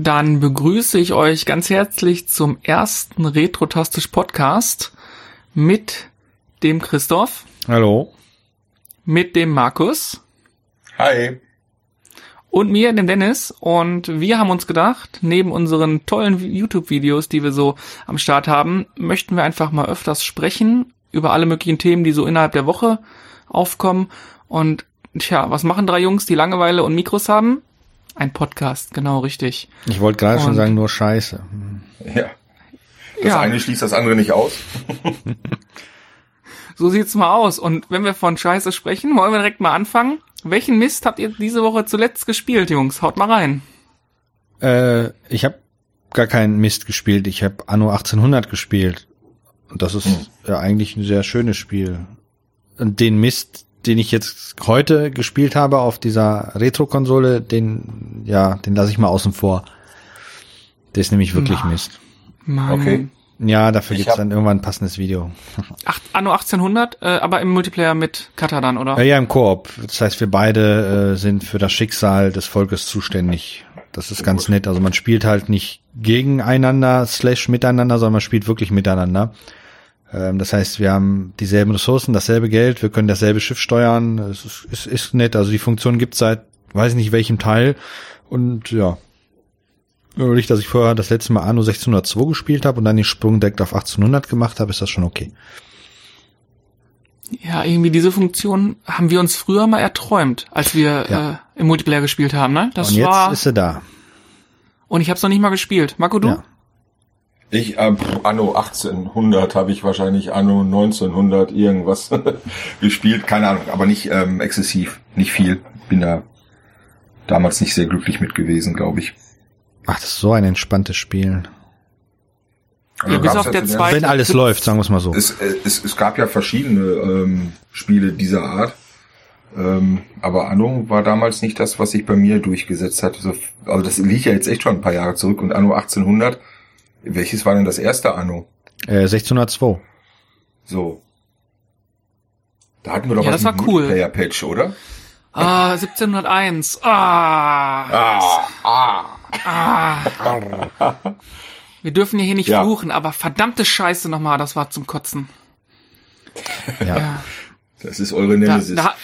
Dann begrüße ich euch ganz herzlich zum ersten Retrotastisch Podcast mit dem Christoph. Hallo. Mit dem Markus. Hi. Und mir, dem Dennis. Und wir haben uns gedacht, neben unseren tollen YouTube-Videos, die wir so am Start haben, möchten wir einfach mal öfters sprechen über alle möglichen Themen, die so innerhalb der Woche aufkommen. Und tja, was machen drei Jungs, die Langeweile und Mikros haben? Ein Podcast, genau richtig. Ich wollte gerade schon sagen, nur Scheiße. Ja. Das ja. eine schließt das andere nicht aus. so sieht's mal aus. Und wenn wir von Scheiße sprechen, wollen wir direkt mal anfangen. Welchen Mist habt ihr diese Woche zuletzt gespielt, Jungs? Haut mal rein. Äh, ich habe gar keinen Mist gespielt. Ich habe Anno 1800 gespielt. Und das ist hm. ja eigentlich ein sehr schönes Spiel. Und den Mist, den ich jetzt heute gespielt habe auf dieser Retro-Konsole, den, ja, den lasse ich mal außen vor. Der ist nämlich wirklich Mann. Mist. Mann. Okay. Ja, dafür gibt's dann irgendwann ein passendes Video. Ach, Anno 1800, äh, aber im Multiplayer mit Kata dann, oder? Ja, ja, im Koop. Das heißt, wir beide äh, sind für das Schicksal des Volkes zuständig. Das ist ganz nett. Also man spielt halt nicht gegeneinander slash miteinander, sondern man spielt wirklich miteinander. Ähm, das heißt, wir haben dieselben Ressourcen, dasselbe Geld, wir können dasselbe Schiff steuern. Es ist, ist, ist nett. Also die Funktion gibt seit weiß nicht welchem Teil. Und ja, nicht, dass ich vorher das letzte Mal Anno 1602 gespielt habe und dann den Sprung direkt auf 1800 gemacht habe, ist das schon okay. Ja, irgendwie diese Funktion haben wir uns früher mal erträumt, als wir ja. äh, im Multiplayer gespielt haben, ne? Das und jetzt war, ist sie da. Und ich habe es noch nicht mal gespielt. Marco, du? Ja. Ich, äh, Anno 1800 habe ich wahrscheinlich Anno 1900 irgendwas gespielt, keine Ahnung, aber nicht ähm, exzessiv, nicht viel. Bin da damals nicht sehr glücklich mit gewesen, glaube ich. Ach, das ist so ein entspanntes Spiel. Also ja, bis auf der zweite, Wenn alles läuft, sagen wir es mal so. Es, äh, es, es gab ja verschiedene ähm, Spiele dieser Art. Ähm, aber Anno war damals nicht das, was sich bei mir durchgesetzt hat. Also, also das liegt ja jetzt echt schon ein paar Jahre zurück. Und Anno 1800 welches war denn das erste Anno? Äh, 1602. So. Da hatten wir doch ja, was das war cool. Player-Patch, oder? Ah, 1701. Ah. Ah. Ah. ah. Wir dürfen hier nicht ja. fluchen, aber verdammte Scheiße nochmal, das war zum Kotzen. Ja. ja. Das ist eure Nemesis. Da, da,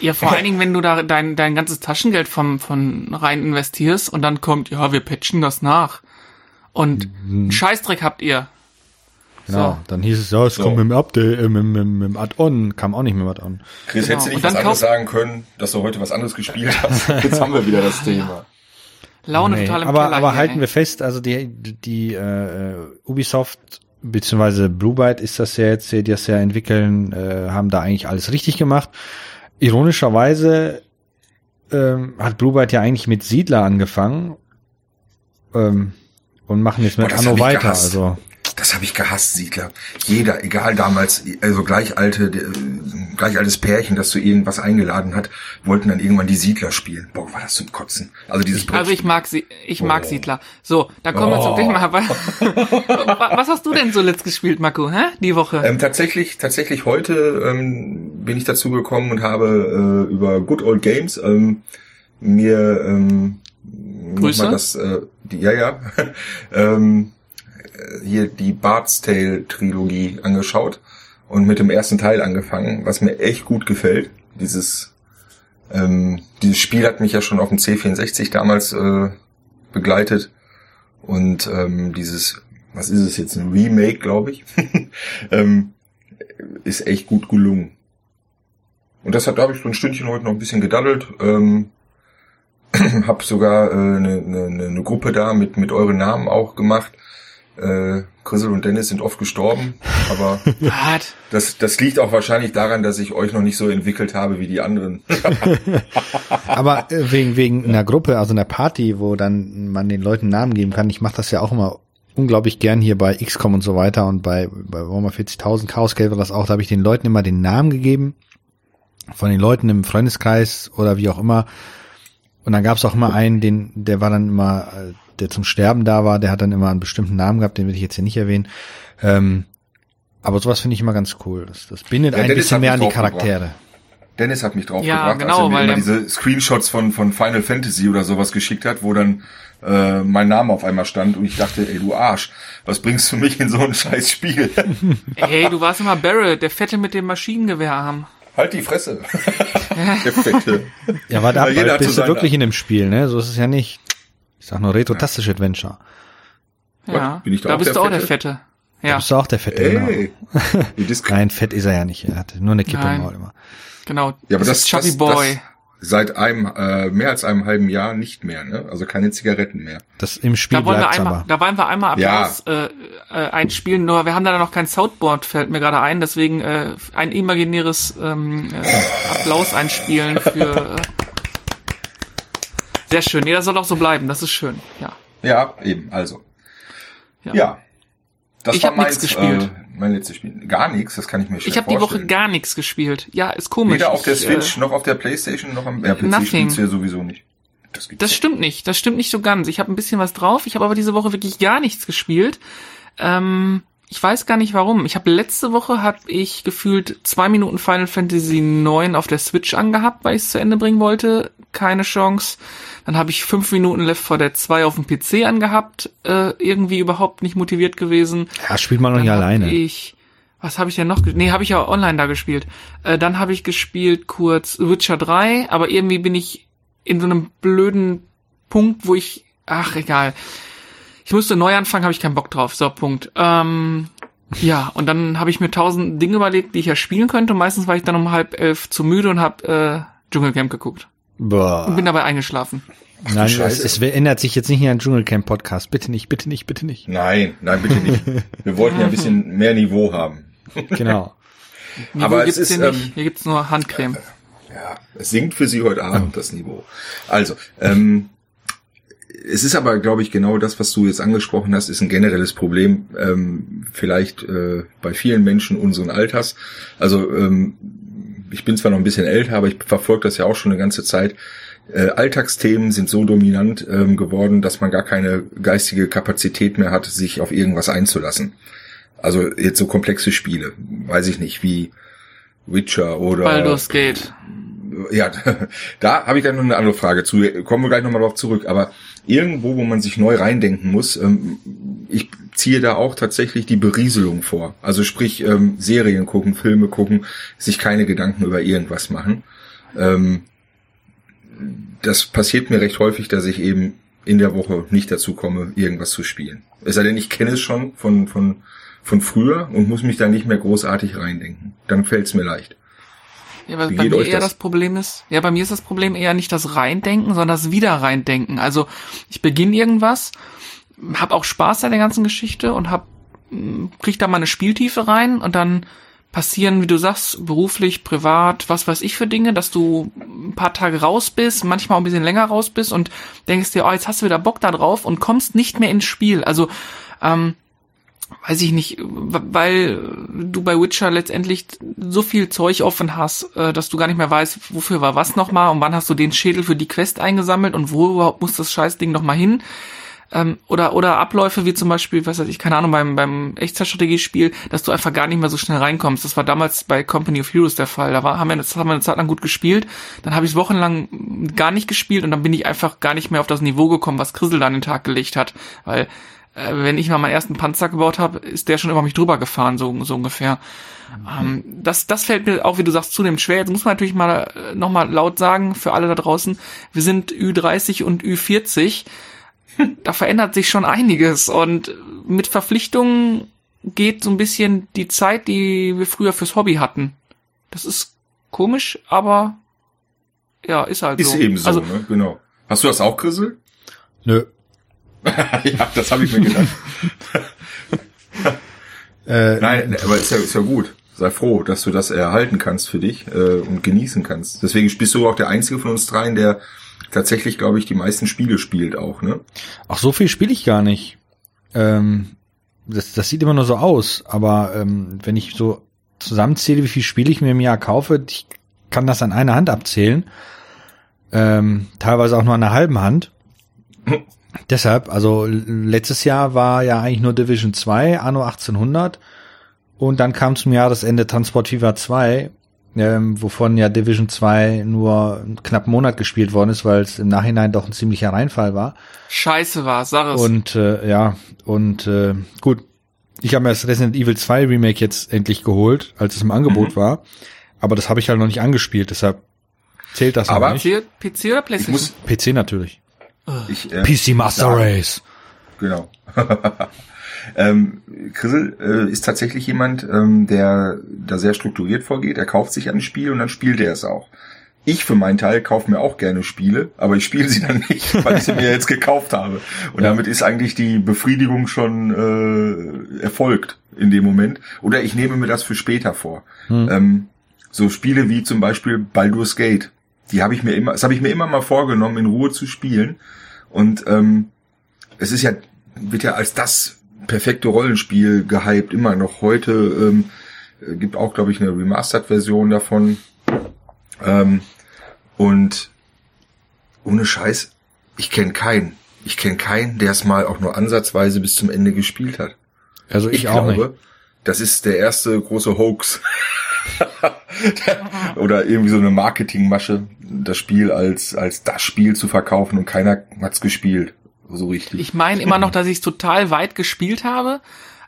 ja, vor allen Dingen, wenn du da dein, dein ganzes Taschengeld vom, von rein investierst und dann kommt, ja, wir patchen das nach. Und mhm. Scheißdreck habt ihr. Genau, so. dann hieß es, ja, es so. kommt mit dem Update, äh, mit, mit, mit dem Add-on, kam auch nicht mehr mit Add-on. Chris, genau. hättest du nicht was anderes sagen können, dass du heute was anderes gespielt hast? Jetzt haben wir wieder das Thema. Laune nee, total im aber, Keller aber hier, halten ey. wir fest, also die, die äh, Ubisoft beziehungsweise Blue Byte ist das ja jetzt, die das ja entwickeln, äh, haben da eigentlich alles richtig gemacht. Ironischerweise ähm, hat Blue Byte ja eigentlich mit Siedler angefangen. Ähm, und machen jetzt mit Boah, Anno weiter. Gehasst. Also das habe ich gehasst, Siedler. Jeder, egal damals, also gleich alte, gleich altes Pärchen, das zu irgendwas eingeladen hat, wollten dann irgendwann die Siedler spielen. Boah, war das zum Kotzen. Also dieses ich, Also ich mag sie, ich mag oh. Siedler. So, dann kommen wir oh. zum Thema. Was hast du denn so letzt gespielt, Marco, hä? Die Woche? Ähm, tatsächlich, tatsächlich heute ähm, bin ich dazu gekommen und habe äh, über Good Old Games ähm, mir ähm, Grüße. das, äh, die, ja, ja, ähm, hier die Bard's Tale Trilogie angeschaut und mit dem ersten Teil angefangen, was mir echt gut gefällt. Dieses, ähm, dieses Spiel hat mich ja schon auf dem C64 damals äh, begleitet und ähm, dieses, was ist es jetzt, ein Remake, glaube ich, ähm, ist echt gut gelungen. Und das hat, da habe ich so ein Stündchen heute noch ein bisschen gedaddelt. Ähm, habe sogar äh, eine, eine, eine Gruppe da mit, mit euren Namen auch gemacht. Äh, Chrisel und Dennis sind oft gestorben, aber das, das liegt auch wahrscheinlich daran, dass ich euch noch nicht so entwickelt habe wie die anderen. aber äh, wegen, wegen einer Gruppe, also einer Party, wo dann man den Leuten Namen geben kann, ich mache das ja auch immer unglaublich gern hier bei XCOM und so weiter und bei, bei Warhammer 40.000 Chaos Geld war das auch, da habe ich den Leuten immer den Namen gegeben von den Leuten im Freundeskreis oder wie auch immer und dann gab es auch immer einen, den, der war dann immer, äh, der zum Sterben da war, der hat dann immer einen bestimmten Namen gehabt, den will ich jetzt hier nicht erwähnen. Ähm, aber sowas finde ich immer ganz cool. Das, das bindet ja, ein bisschen mehr an die Charaktere. Dennis hat mich drauf Ja, gebracht, genau, als er mir immer diese Screenshots von, von Final Fantasy oder sowas geschickt hat, wo dann äh, mein Name auf einmal stand und ich dachte, ey du Arsch, was bringst du mich in so ein scheiß Spiel? Hey, du warst immer Barrett, der Fette mit dem Maschinengewehrarm. halt die Fresse. Der Fette. Ja, warte ab, Ja, jeder bald hat so bist du wirklich in dem Spiel, ne? So ist es ja nicht. Ich sag nur Retro-Tastische Adventure. Ja, Bin ich da da auch bist der du auch der Fette? Fette. Da Ja, bist du auch der Fette, genau. Ey. Nein, fett ist er ja nicht. Er hat nur eine Kippe Nein. im Maul immer. genau. ja, aber das, ist Chubby das, Boy. das seit einem äh, mehr als einem halben Jahr nicht mehr, ne? Also keine Zigaretten mehr. Das im Spiel Da wollen wir einmal, aber. da wollen wir einmal Ja. Applaus äh, äh, einspielen, nur wir haben da noch kein Soundboard, fällt mir gerade ein, deswegen äh, ein imaginäres ähm, äh, Applaus einspielen für äh, sehr schön. Nee, das soll auch so bleiben, das ist schön, ja. Ja, eben, also. Ja. Ja. Das Ich war hab nix meins, gespielt. Äh, mein letztes Spiel. Gar nichts, das kann ich mir schwer Ich habe die Woche gar nichts gespielt. Ja, ist komisch. Weder auf der Ich, Switch Äh, noch auf der Playstation noch am ja, PC Nothing. ja sowieso nicht. Das, das stimmt nicht. Das stimmt nicht so ganz. Ich habe ein bisschen was drauf. Ich habe aber diese Woche wirklich gar nichts gespielt. Ähm, ich weiß gar nicht warum. Ich habe letzte Woche habe ich gefühlt zwei Minuten Final Fantasy 9 auf der Switch angehabt, weil ich es zu Ende bringen wollte. Keine Chance. Dann habe ich fünf Minuten Left 4 Dead 2 auf dem PC angehabt. Äh, irgendwie überhaupt nicht motiviert gewesen. Ja, spielt man noch nicht alleine. Ich, was habe ich denn noch? Nee, habe ich ja online da gespielt. Äh, dann habe ich gespielt kurz Witcher 3, aber irgendwie bin ich in so einem blöden Punkt, wo ich, ach egal. Ich musste neu anfangen, habe ich keinen Bock drauf. So, Punkt. Ähm, ja, und dann habe ich mir tausend Dinge überlegt, die ich ja spielen könnte. Und meistens war ich dann um halb elf zu müde und habe äh, Dschungelcamp geguckt. Und Boah. bin dabei eingeschlafen. Nein, es, es ändert sich jetzt nicht in einen Dschungelcamp-Podcast. Bitte nicht, bitte nicht, bitte nicht. Nein, nein, bitte nicht. Wir wollten ja ein bisschen mehr Niveau haben. Genau. Niveau Aber es gibt's ist, hier nicht. ähm, Hier gibt's nur Handcreme. Ja, es sinkt für Sie heute Abend das Niveau. Also, ähm, es ist aber, glaube ich, genau das, was du jetzt angesprochen hast, ist ein generelles Problem, ähm, vielleicht äh, bei vielen Menschen unseren Alters. Also ähm, ich bin zwar noch ein bisschen älter, aber ich verfolge das ja auch schon eine ganze Zeit. Äh, Alltagsthemen sind so dominant ähm, geworden, dass man gar keine geistige Kapazität mehr hat, sich auf irgendwas einzulassen. Also jetzt so komplexe Spiele, weiß ich nicht, wie Witcher oder Baldur's Gate. ja, da habe ich dann noch eine andere Frage zu. Kommen wir gleich nochmal drauf zurück. Aber irgendwo, wo man sich neu reindenken muss, ähm, ich ziehe da auch tatsächlich die Berieselung vor. Also sprich, ähm, Serien gucken, Filme gucken, sich keine Gedanken über irgendwas machen. Ähm, das passiert mir recht häufig, dass ich eben in der Woche nicht dazu komme, irgendwas zu spielen. Es sei denn, ich kenne es schon von, von, von früher und muss mich da nicht mehr großartig reindenken. Dann fällt es mir leicht. Ja, weil Wie bei mir eher das? das? Problem ist, ja, bei mir ist das Problem eher nicht das Reindenken, sondern das Wieder-Reindenken. Also ich beginne irgendwas, hab auch Spaß an der ganzen Geschichte und hab, mh, krieg da mal eine Spieltiefe rein und dann passieren, wie du sagst, beruflich, privat, was weiß ich für Dinge, dass du ein paar Tage raus bist, manchmal auch ein bisschen länger raus bist und denkst dir, oh, jetzt hast du wieder Bock da drauf und kommst nicht mehr ins Spiel. Also, ähm, weiß ich nicht, weil du bei Witcher letztendlich so viel Zeug offen hast, äh, dass du gar nicht mehr weißt, wofür war was nochmal und wann hast du den Schädel für die Quest eingesammelt und wo überhaupt muss das Scheißding nochmal hin. Ähm, oder, oder Abläufe wie zum Beispiel, was weiß ich, keine Ahnung, beim, beim Echtzeitstrategiespiel, dass du einfach gar nicht mehr so schnell reinkommst. Das war damals bei Company of Heroes der Fall. Da war, haben wir, das haben wir eine Zeit lang gut gespielt. Dann habe ich es wochenlang gar nicht gespielt und dann bin ich einfach gar nicht mehr auf das Niveau gekommen, was Chrisel da an den Tag gelegt hat. Weil äh, wenn ich mal meinen ersten Panzer gebaut habe, ist der schon über mich drüber gefahren, so, so ungefähr. Ähm, das, das fällt mir auch, wie du sagst, zunehmend schwer. Jetzt muss man natürlich mal äh, nochmal laut sagen, für alle da draußen, wir sind Ü30 und Ü40. Da verändert sich schon einiges und mit Verpflichtungen geht so ein bisschen die Zeit, die wir früher fürs Hobby hatten. Das ist komisch, aber ja, ist halt Ist so. eben so, Also, ne? Genau. Hast du das auch, Grissel? Nö. ja, das habe ich mir gedacht. Äh, Nein, aber ist ja, ist ja gut. Sei froh, dass du das erhalten kannst für dich äh, und genießen kannst. Deswegen bist du auch der Einzige von uns dreien, der tatsächlich, glaube ich, die meisten Spiele spielt auch, ne? Ach, so viel spiele ich gar nicht. Ähm, das, das sieht immer nur so aus, aber ähm, wenn ich so zusammenzähle, wie viel Spiele ich mir im Jahr kaufe, ich kann das an einer Hand abzählen. Ähm, teilweise auch nur an einer halben Hand. Deshalb, also letztes Jahr war ja eigentlich nur Division 2, Anno 1800 und dann kam zum Jahresende Transport Fever 2 ähm, wovon ja Division 2 nur knapp einen Monat gespielt worden ist, weil es im Nachhinein doch ein ziemlicher Reinfall war. Scheiße war, sag es. Und äh, ja, und äh, gut, ich habe mir das Resident Evil 2 Remake jetzt endlich geholt, als es im Angebot Mhm. war. Aber das habe ich halt noch nicht angespielt, deshalb zählt das Aber- noch nicht. PC, PC oder Ich Playstation? muss, PC natürlich. Ich, äh, PC Master Race. Genau. ähm, Chrisel äh, ist tatsächlich jemand, ähm, der da sehr strukturiert vorgeht. Er kauft sich ein Spiel und dann spielt er es auch. Ich für meinen Teil kaufe mir auch gerne Spiele, aber ich spiele sie dann nicht, weil ich sie mir jetzt gekauft habe. Und Ja. damit ist eigentlich die Befriedigung schon äh, erfolgt in dem Moment. Oder ich nehme mir das für später vor. Hm. Ähm, so Spiele wie zum Beispiel Baldur's Gate. Die habe ich mir immer, das habe ich mir immer mal vorgenommen, in Ruhe zu spielen. Und ähm, es ist ja, wird ja als das perfekte Rollenspiel gehypt, immer noch heute. Ähm, äh, gibt auch, glaube ich, eine Remastered-Version davon. Ähm, und ohne Scheiß, ich kenne keinen. Ich kenne keinen, der es mal auch nur ansatzweise bis zum Ende gespielt hat. Also ich, Ich, auch glaube, nicht. das ist der erste große Hoax. Oder irgendwie so eine Marketingmasche, das Spiel als, als das Spiel zu verkaufen und keiner hat's gespielt. So richtig. Ich meine immer noch, dass ich es total weit gespielt habe,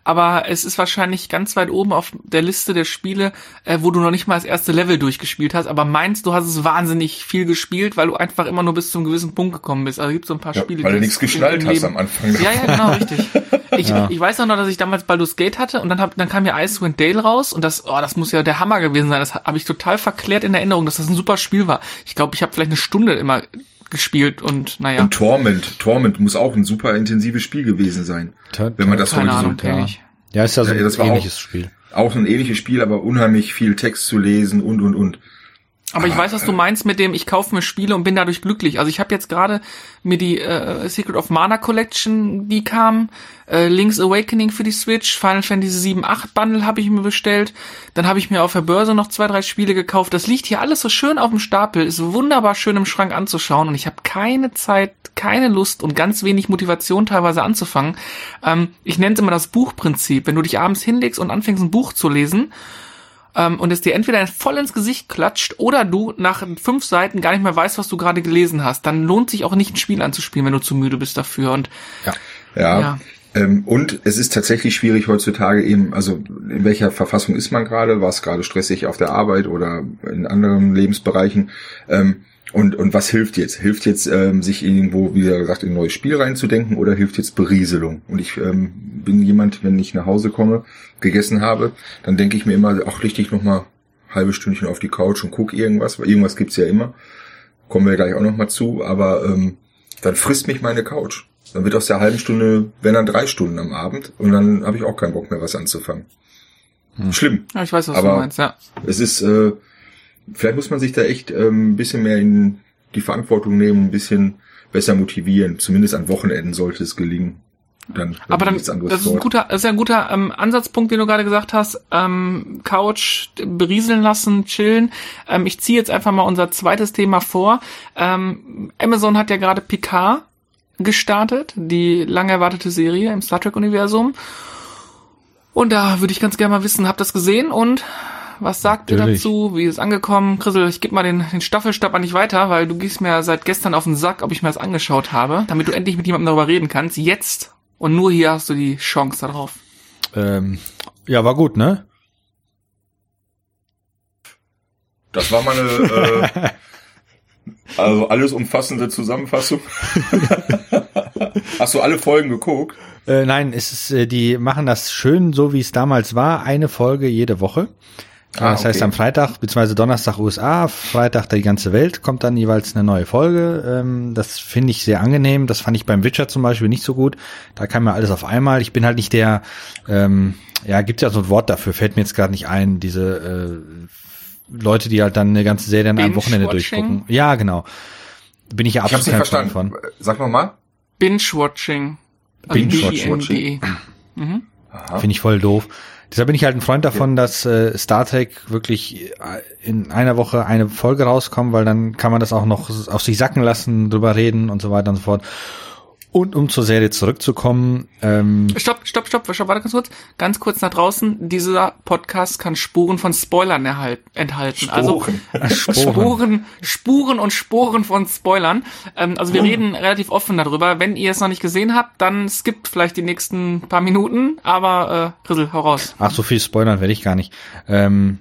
aber es ist wahrscheinlich ganz weit oben auf der Liste der Spiele, äh, wo du noch nicht mal das erste Level durchgespielt hast, aber meinst du hast es wahnsinnig viel gespielt, weil du einfach immer nur bis zu einem gewissen Punkt gekommen bist. Also gibt so ein paar ja, Spiele, weil du nichts es geschnallt hast am Anfang. Ja, ja, genau, richtig. Ich, Ja. ich weiß auch noch, dass ich damals Baldur's Gate hatte und dann, hab, dann kam ja Icewind Dale raus und das, oh, das muss ja der Hammer gewesen sein. Das habe ich total verklärt in Erinnerung, dass das ein super Spiel war. Ich glaube, ich habe vielleicht eine Stunde immer gespielt und naja, Und Torment. Torment muss auch ein super intensives Spiel gewesen sein. Ta- Wenn man das keine heute Ahnung, so, ja. Ja, ist ja so Ja, ein war auch- ähnliches Spiel. auch ein ähnliches Spiel, aber unheimlich viel Text zu lesen und, und, und. Aber ich weiß, was du meinst mit dem, ich kaufe mir Spiele und bin dadurch glücklich. Also ich habe jetzt gerade mir die äh, Secret of Mana Collection, die kam, äh, Link's Awakening für die Switch, Final Fantasy 7 8 Bundle habe ich mir bestellt. Dann habe ich mir auf der Börse noch zwei, drei Spiele gekauft. Das liegt hier alles so schön auf dem Stapel, ist wunderbar schön im Schrank anzuschauen und ich habe keine Zeit, keine Lust und ganz wenig Motivation teilweise anzufangen. Ähm, ich nenne es immer das Buchprinzip. Wenn du dich abends hinlegst und anfängst ein Buch zu lesen, ähm, und es dir entweder voll ins Gesicht klatscht oder du nach fünf Seiten gar nicht mehr weißt, was du gerade gelesen hast, dann lohnt sich auch nicht ein Spiel anzuspielen, wenn du zu müde bist dafür. Und Ja. Ja. Ähm, und es ist tatsächlich schwierig heutzutage eben, also in welcher Verfassung ist man gerade? War es gerade stressig auf der Arbeit oder in anderen Lebensbereichen? Ähm, und, und was hilft jetzt? Hilft jetzt, ähm, sich irgendwo, wie gesagt, in ein neues Spiel reinzudenken oder hilft jetzt Berieselung? Und ich ähm, bin jemand, wenn ich nach Hause komme, gegessen habe, dann denke ich mir immer, ach, richte ich noch mal halbe Stündchen auf die Couch und guck irgendwas, weil irgendwas gibt's ja immer. Kommen wir gleich auch noch mal zu, aber ähm, dann frisst mich meine Couch. Dann wird aus der halben Stunde, wenn dann drei Stunden am Abend und dann habe ich auch keinen Bock mehr, was anzufangen. Schlimm. ja, ich weiß, was Aber- du meinst, ja. Es ist, äh, vielleicht muss man sich da echt ähm, ein bisschen mehr in die Verantwortung nehmen, ein bisschen besser motivieren. Zumindest an Wochenenden sollte es gelingen. Dann Aber dann, nichts anderes das ist ein guter, das ist ja ein guter ähm, Ansatzpunkt, den du gerade gesagt hast. Ähm, Couch berieseln lassen, chillen. Ähm, ich ziehe jetzt einfach mal unser zweites Thema vor. Ähm, Amazon hat ja gerade Picard gestartet, die lang erwartete Serie im Star Trek Universum. Und da würde ich ganz gerne mal wissen, habt ihr das gesehen und was sagt ihr Natürlich. dazu? Wie ist es angekommen? Chrisel, ich gebe mal den, den Staffelstab an dich weiter, weil du gehst mir seit gestern auf den Sack, ob ich mir das angeschaut habe, damit du endlich mit jemandem darüber reden kannst. Jetzt und nur hier hast du die Chance darauf. Ähm, ja, war gut, ne? Das war mal eine, äh, also alles umfassende Zusammenfassung. Hast du alle Folgen geguckt? Äh, nein, es ist, äh, die machen das schön, so wie es damals war, eine Folge jede Woche. Ah, das heißt, okay. am Freitag bzw. Donnerstag USA, Freitag die ganze Welt, kommt dann jeweils eine neue Folge. Ähm, das finde ich sehr angenehm. Das fand ich beim Witcher zum Beispiel nicht so gut. Da kam mir alles auf einmal. Ich bin halt nicht der, ähm, ja, gibt ja so ein Wort dafür, fällt mir jetzt gerade nicht ein, diese äh, Leute, die halt dann eine ganze Serie an einem Wochenende Binge-Watching? durchgucken. Ja, genau. Bin ich ja Ich hab's absolut nicht kein Fan verstanden. von. Sag noch mal. Binge-Watching. Also Binge-Watching. B-I-N-G-E. Aha. Finde ich voll doof. Deshalb bin ich halt ein Freund davon, dass äh, Star Trek wirklich äh, in einer Woche eine Folge rauskommt, weil dann kann man das auch noch auf sich sacken lassen, drüber reden und so weiter und so fort. Und um zur Serie zurückzukommen, ähm, Stopp, stopp, stopp, stopp, warte ganz kurz. Ganz kurz nach draußen. Dieser Podcast kann Spuren von Spoilern erhalt, enthalten. Sporen. Also Spuren, Spuren und Sporen von Spoilern. Ähm, also wir reden relativ offen darüber. Wenn ihr es noch nicht gesehen habt, dann skippt vielleicht die nächsten paar Minuten. Aber äh, Rissel, hau raus. ach, so viel spoilern werde ich gar nicht. Ähm,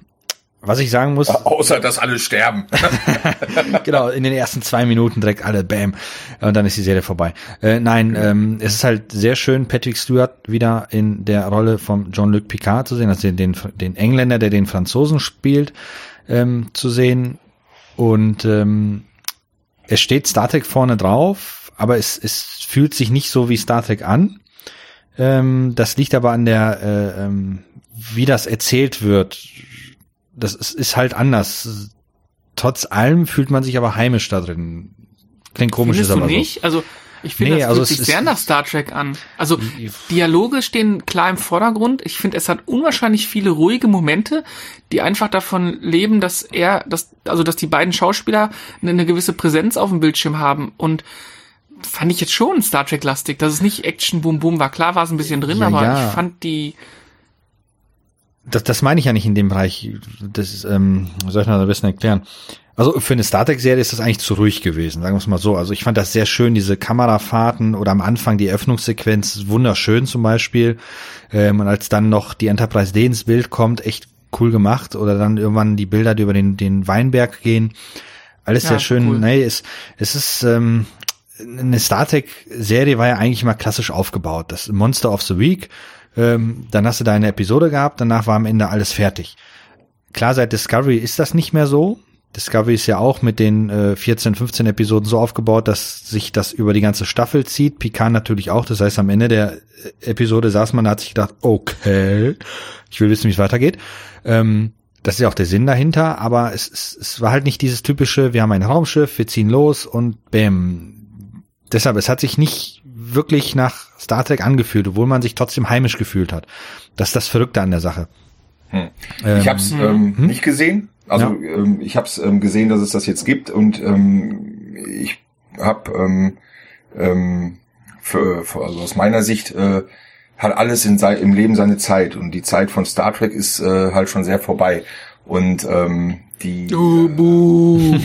was ich sagen muss, Außer, dass alle sterben. genau, in den ersten zwei Minuten direkt alle Bam. Und dann ist die Serie vorbei. Äh, nein, ähm, es ist halt sehr schön, Patrick Stewart wieder in der Rolle von Jean-Luc Picard zu sehen, also den, den, den Engländer, der den Franzosen spielt, ähm, zu sehen. Und ähm, es steht Star Trek vorne drauf, aber es, es fühlt sich nicht so wie Star Trek an. Ähm, das liegt aber an der, äh, ähm, wie das erzählt wird. Das ist, ist halt anders. Trotz allem fühlt man sich aber heimisch da drin. Klingt komisch, Findest ist du aber nicht? Also ich finde, Nee, das also fühlt sich sehr nach Star Trek an. Also Dialoge stehen klar im Vordergrund. Ich finde, es hat unwahrscheinlich viele ruhige Momente, die einfach davon leben, dass er, dass, also dass die beiden Schauspieler eine, eine gewisse Präsenz auf dem Bildschirm haben und fand ich jetzt schon Star Trek lastig, dass es nicht Action Boom Boom war. Klar war es ein bisschen drin, Ja, aber ja. ich fand die das, das meine ich ja nicht in dem Bereich. Das ist, ähm, soll ich mal am besten erklären? Also für eine Star Trek-Serie ist das eigentlich zu ruhig gewesen, sagen wir es mal so. Also ich fand das sehr schön, diese Kamerafahrten oder am Anfang die Eröffnungssequenz, wunderschön zum Beispiel. Ähm, und als dann noch die Enterprise D ins Bild kommt, echt cool gemacht. Oder dann irgendwann die Bilder, die über den, den Weinberg gehen. Alles Ja, sehr schön. cool. Nee, es, es ist, ähm, eine Star Trek-Serie war ja eigentlich mal klassisch aufgebaut. Das Monster of the Week, ähm, dann hast du da eine Episode gehabt, danach war am Ende alles fertig. Klar, seit Discovery ist das nicht mehr so. Discovery ist ja auch mit den äh, 14, 15 Episoden so aufgebaut, dass sich das über die ganze Staffel zieht. Picard natürlich auch. Das heißt, am Ende der äh, Episode saß man, da hat sich gedacht, okay, ich will wissen, wie es weitergeht. Ähm, das ist ja auch der Sinn dahinter, aber es, es, es war halt nicht dieses typische, wir haben ein Raumschiff, wir ziehen los und bäm. Deshalb, es hat sich nicht wirklich nach Star Trek angefühlt, obwohl man sich trotzdem heimisch gefühlt hat. Das ist das Verrückte an der Sache. Hm. Ähm, Ich habe es ähm, nicht gesehen. Also ähm, ich habe es ähm, gesehen, dass es das jetzt gibt und ähm, ich habe ähm, ähm, für, für, also aus meiner Sicht äh, hat alles in im Leben seine Zeit und die Zeit von Star Trek ist äh, halt schon sehr vorbei und ähm, die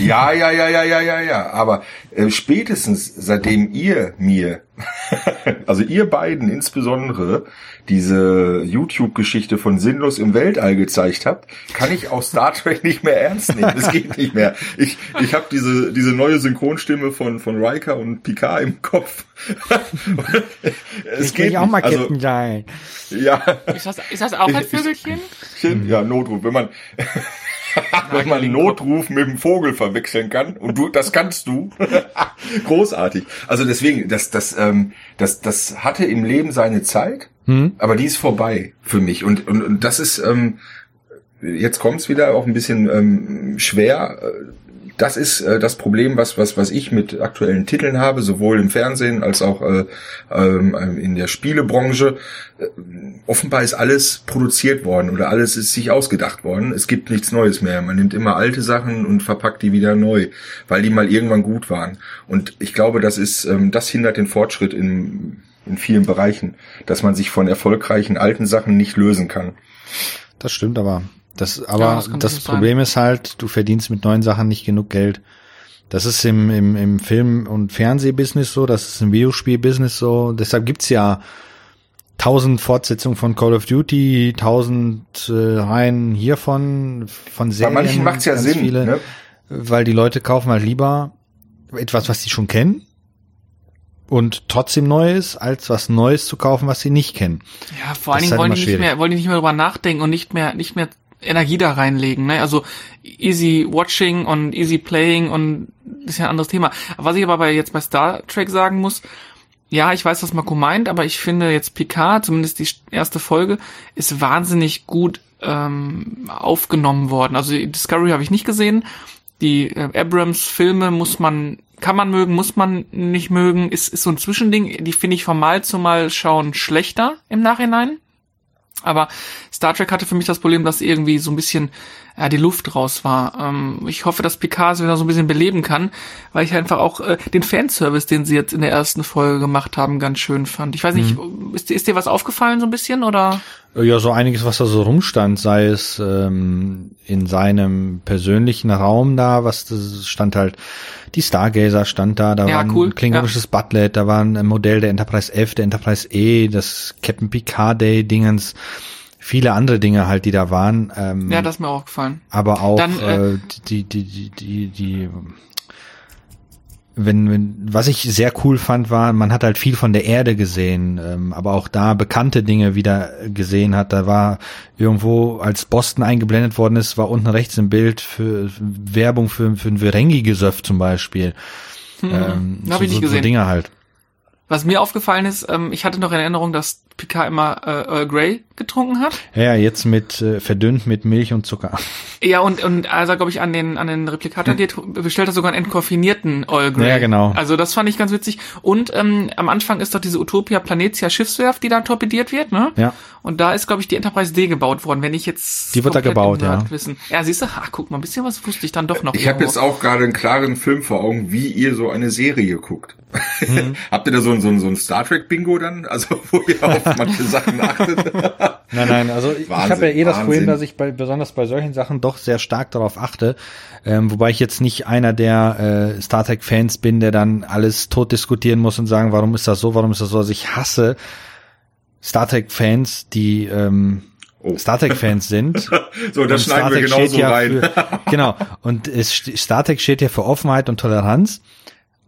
ja ja ja ja ja ja ja aber äh, spätestens seitdem ihr mir also ihr beiden insbesondere diese YouTube-Geschichte von Sinnlos im Weltall gezeigt habt, kann ich auch Star Trek nicht mehr ernst nehmen. Es geht nicht mehr. Ich, ich habe diese, diese neue Synchronstimme von, von Riker und Picard im Kopf. es ich will geht auch mal nicht. Also, Captain sein. ja, ist das, ist das auch ein Vögelchen? ja, Notruf. Wenn man, wenn man Notruf mit dem Vogel verwechseln kann und du, das kannst du. Großartig. Also deswegen, das, das, ähm, das, das hatte im Leben seine Zeit, aber die ist vorbei für mich. Und, und, und das ist, ähm, jetzt kommt's wieder auch ein bisschen ähm, schwer. Äh, Das ist äh, das Problem, was, was, was ich mit aktuellen Titeln habe, sowohl im Fernsehen als auch äh, ähm, in der Spielebranche. Äh, offenbar ist alles produziert worden oder alles ist sich ausgedacht worden. Es gibt nichts Neues mehr. Man nimmt immer alte Sachen und verpackt die wieder neu, weil die mal irgendwann gut waren. Und ich glaube, das ist, ähm, das hindert den Fortschritt in, in vielen Bereichen, dass man sich von erfolgreichen alten Sachen nicht lösen kann. Das stimmt aber. Das, Ja, aber das kann das natürlich sein. Problem ist halt, du verdienst mit neuen Sachen nicht genug Geld. Das ist im, im, im Film- und Fernsehbusiness so, das ist im Videospielbusiness so. Deshalb gibt's ja tausend Fortsetzungen von Call of Duty, tausend äh, Reihen hiervon, von Bei Serien. manchen macht's ja Sinn. Viele, Ne? Weil die Leute kaufen halt lieber etwas, was sie schon kennen und trotzdem Neues, als was Neues zu kaufen, was sie nicht kennen. Ja, vor allen Das ist Dingen halt wollen die nicht mehr, wollen die nicht mehr drüber nachdenken und nicht mehr, nicht mehr Energie da reinlegen, ne? Also easy watching und easy playing und ist ja ein anderes Thema. Was ich aber bei, jetzt bei Star Trek sagen muss, ja, ich weiß, was Marco meint, aber ich finde jetzt Picard, zumindest die erste Folge, ist wahnsinnig gut ähm, aufgenommen worden. Also Discovery habe ich nicht gesehen. Die äh, Abrams-Filme muss man, kann man mögen, muss man nicht mögen, ist, ist so ein Zwischending. Die finde ich von Mal zu Mal schauen schlechter im Nachhinein. Aber Star Trek hatte für mich das Problem, dass irgendwie so ein bisschen ja, die Luft raus war. Ähm, ich hoffe, dass Picard wieder so ein bisschen beleben kann, weil ich einfach auch äh, den Fanservice, den sie jetzt in der ersten Folge gemacht haben, ganz schön fand. Ich weiß nicht, mhm. ist, ist dir was aufgefallen so ein bisschen oder? Ja, so einiges, was da so rumstand, sei es ähm, in seinem persönlichen Raum da, was das stand halt, die Stargazer stand da, da ja, war ein cool. klingonisches ja. Butlet, da war ein Modell der Enterprise F, der Enterprise E, das Captain Picard Day Dingens, viele andere Dinge halt, die da waren. Ähm, ja, das ist mir auch gefallen. Aber auch Dann, äh, die, die, die, die, die, wenn, wenn, was ich sehr cool fand, war, man hat halt viel von der Erde gesehen, ähm, aber auch da bekannte Dinge wieder gesehen hat. Da war irgendwo, als Boston eingeblendet worden ist, war unten rechts im Bild für Werbung für, für ein Verengi-Gesöff zum Beispiel. Hm, ähm, hab so, ich nicht so, gesehen. so Dinge halt. Was mir aufgefallen ist, ähm, ich hatte noch in Erinnerung, dass Picard immer äh, Earl Grey getrunken hat. Ja, jetzt mit äh, verdünnt mit Milch und Zucker. Ja, und und also glaube ich an den an den Replikator hm. bestellt er sogar einen entkoffinierten Earl Grey. Ja, genau. Also das fand ich ganz witzig. Und ähm, am Anfang ist doch diese Utopia Planetia Schiffswerft, die da torpediert wird, ne? Ja. Und da ist glaube ich die Enterprise D gebaut worden, wenn ich jetzt Die wird da gebaut, ja. Wissen. Ja, siehst du, ach, guck mal, ein bisschen was wusste ich dann doch noch. Ich habe jetzt auch gerade einen klaren Film vor Augen, wie ihr so eine Serie guckt. Mhm. Habt ihr da so ein, so ein, so ein Star Trek Bingo dann? Also wo ihr auf manche Sachen achtet? nein, nein, also Wahnsinn, ich habe ja eh das Problem, dass ich bei, besonders bei solchen Sachen doch sehr stark darauf achte. Ähm, wobei ich jetzt nicht einer der äh, Star Trek-Fans bin, der dann alles tot diskutieren muss und sagen, warum ist das so, warum ist das so. Also ich hasse Star Trek-Fans, die ähm, oh. Star Trek-Fans sind. so, das schneiden wir genauso ja rein. Für, genau. Und es, Star Trek steht ja für Offenheit und Toleranz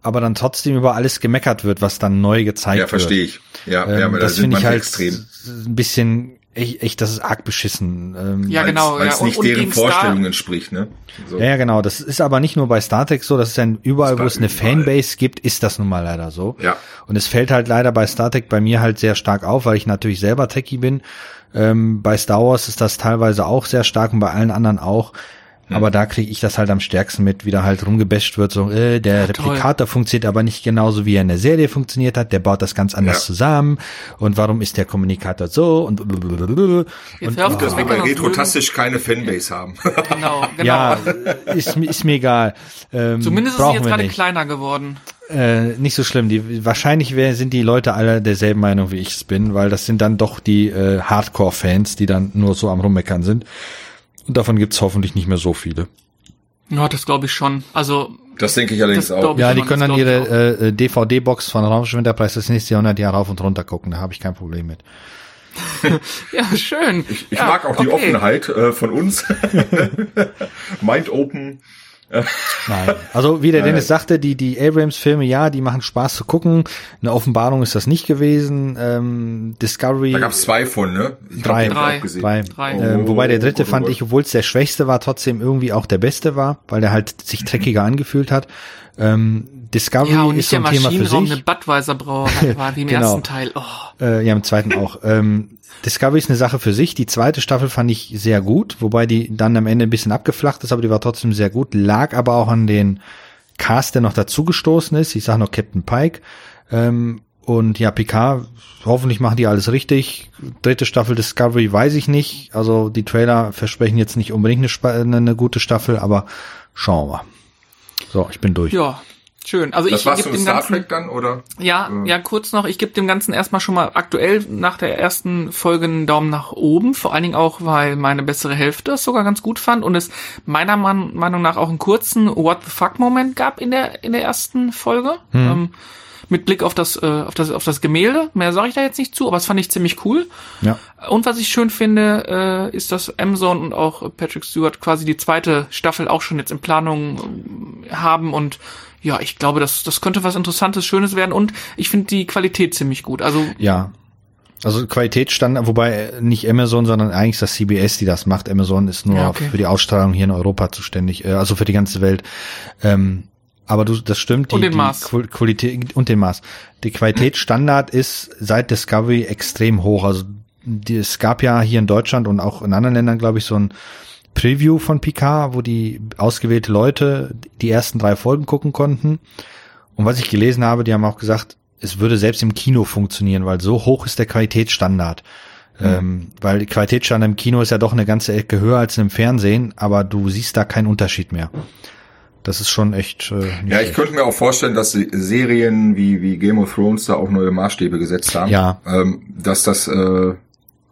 aber dann trotzdem über alles gemeckert wird, was dann neu gezeigt wird. Ja, verstehe ich. Ja, ähm, ja das finde ich halt extrem. ein bisschen echt, echt, das ist arg beschissen. Ähm, ja, genau. Weil es ja. nicht und, deren und Vorstellungen entspricht, ne? So. Ja, genau. Das ist aber nicht nur bei Star Trek so, das ist ja überall, wo es eine Fanbase gibt, ist das nun mal leider so. Ja. Und es fällt halt leider bei Star Trek bei mir halt sehr stark auf, weil ich natürlich selber Techie bin. Ähm, bei Star Wars ist das teilweise auch sehr stark und bei allen anderen auch. Aber da kriege ich das halt am stärksten mit, wie da halt rumgebasht wird, so, äh, der ja, Replikator funktioniert aber nicht genauso, wie er in der Serie funktioniert hat, der baut das ganz anders ja. zusammen und warum ist der Kommunikator so und Jetzt und, auf, dass wir bei Retrotastisch keine Fanbase haben. Genau, genau. Ja, ist, ist mir egal. Ähm, Zumindest ist sie jetzt gerade kleiner geworden. Äh, nicht so schlimm. Die, wahrscheinlich wär, sind die Leute alle derselben Meinung, wie ich es bin, weil das sind dann doch die äh, Hardcore-Fans, die dann nur so am Rummeckern sind. Und davon gibt's hoffentlich nicht mehr so viele. Ja, das glaube ich schon. Also das denke ich allerdings auch. Ja, die können dann ihre äh, DVD-Box von Raumschiff Enterprise das nächste Jahr 100 Jahre rauf und runter gucken. Da habe ich kein Problem mit. ja, schön. Ich, ich ja, mag auch die okay. Offenheit äh, von uns. Mind open. Nein. Also wie der Dennis sagte, die die Abrams-Filme, ja, die machen Spaß zu gucken. Eine Offenbarung ist das nicht gewesen. Ähm, Discovery. Da gab's zwei von, ne? Ich drei, drei, drei. drei. Ähm, wobei der dritte oh, fand ich, obwohl es der schwächste war, trotzdem irgendwie auch der beste war, weil der halt sich dreckiger angefühlt hat. Ähm, Discovery ja, und ist so ein Thema für sich. eine Budweiser Brauerei war wie im genau. ersten Teil. Oh. Äh, ja, im zweiten auch. ähm, Discovery ist eine Sache für sich. Die zweite Staffel fand ich sehr gut, wobei die dann am Ende ein bisschen abgeflacht ist, aber die war trotzdem sehr gut. Lag aber auch an den Cast, der noch dazugestoßen ist. Ich sage noch Captain Pike. Ähm, und ja, Picard, hoffentlich machen die alles richtig. Dritte Staffel Discovery weiß ich nicht. Also die Trailer versprechen jetzt nicht unbedingt eine, eine gute Staffel, aber schauen wir. So, ich bin durch. Ja, Schön. Also das ich gebe dem dem Star ganzen Trek dann oder? ja äh. ja kurz noch. Ich gebe dem ganzen erstmal schon mal aktuell nach der ersten Folge einen Daumen nach oben. Vor allen Dingen auch, weil meine bessere Hälfte es sogar ganz gut fand und es meiner Meinung nach auch einen kurzen What the fuck Moment gab in der in der ersten Folge. Hm. Ähm, mit Blick auf das, äh, auf das, auf das Gemälde. Mehr sage ich da jetzt nicht zu, aber das fand ich ziemlich cool. Ja. Und was ich schön finde, äh, ist, dass Amazon und auch Patrick Stewart quasi die zweite Staffel auch schon jetzt in Planung äh, haben und ja, ich glaube, das, das könnte was Interessantes, Schönes werden und ich finde die Qualität ziemlich gut. Also ja, also Qualitätsstandard, wobei nicht Amazon, sondern eigentlich das CBS, die das macht. Amazon ist nur Ja, okay. für die Ausstrahlung hier in Europa zuständig, äh, also für die ganze Welt. Ähm, aber du, das stimmt. Die, Und den. Qual- Qualität und den Maß. Die Qualitätsstandard ist seit Discovery extrem hoch. Also die, es gab ja hier in Deutschland und auch in anderen Ländern, glaube ich, so ein Preview von Picard, wo die ausgewählte Leute die ersten drei Folgen gucken konnten. Und was ich gelesen habe, die haben auch gesagt, es würde selbst im Kino funktionieren, weil so hoch ist der Qualitätsstandard. Ähm, weil die Qualitätsstand im Kino ist ja doch eine ganze Ecke höher als im Fernsehen, aber du siehst da keinen Unterschied mehr. Das ist schon echt. Äh, nicht Ja, ich könnte mir auch vorstellen, dass Serien wie, wie Game of Thrones da auch neue Maßstäbe gesetzt haben. Ja. Ähm, dass das äh,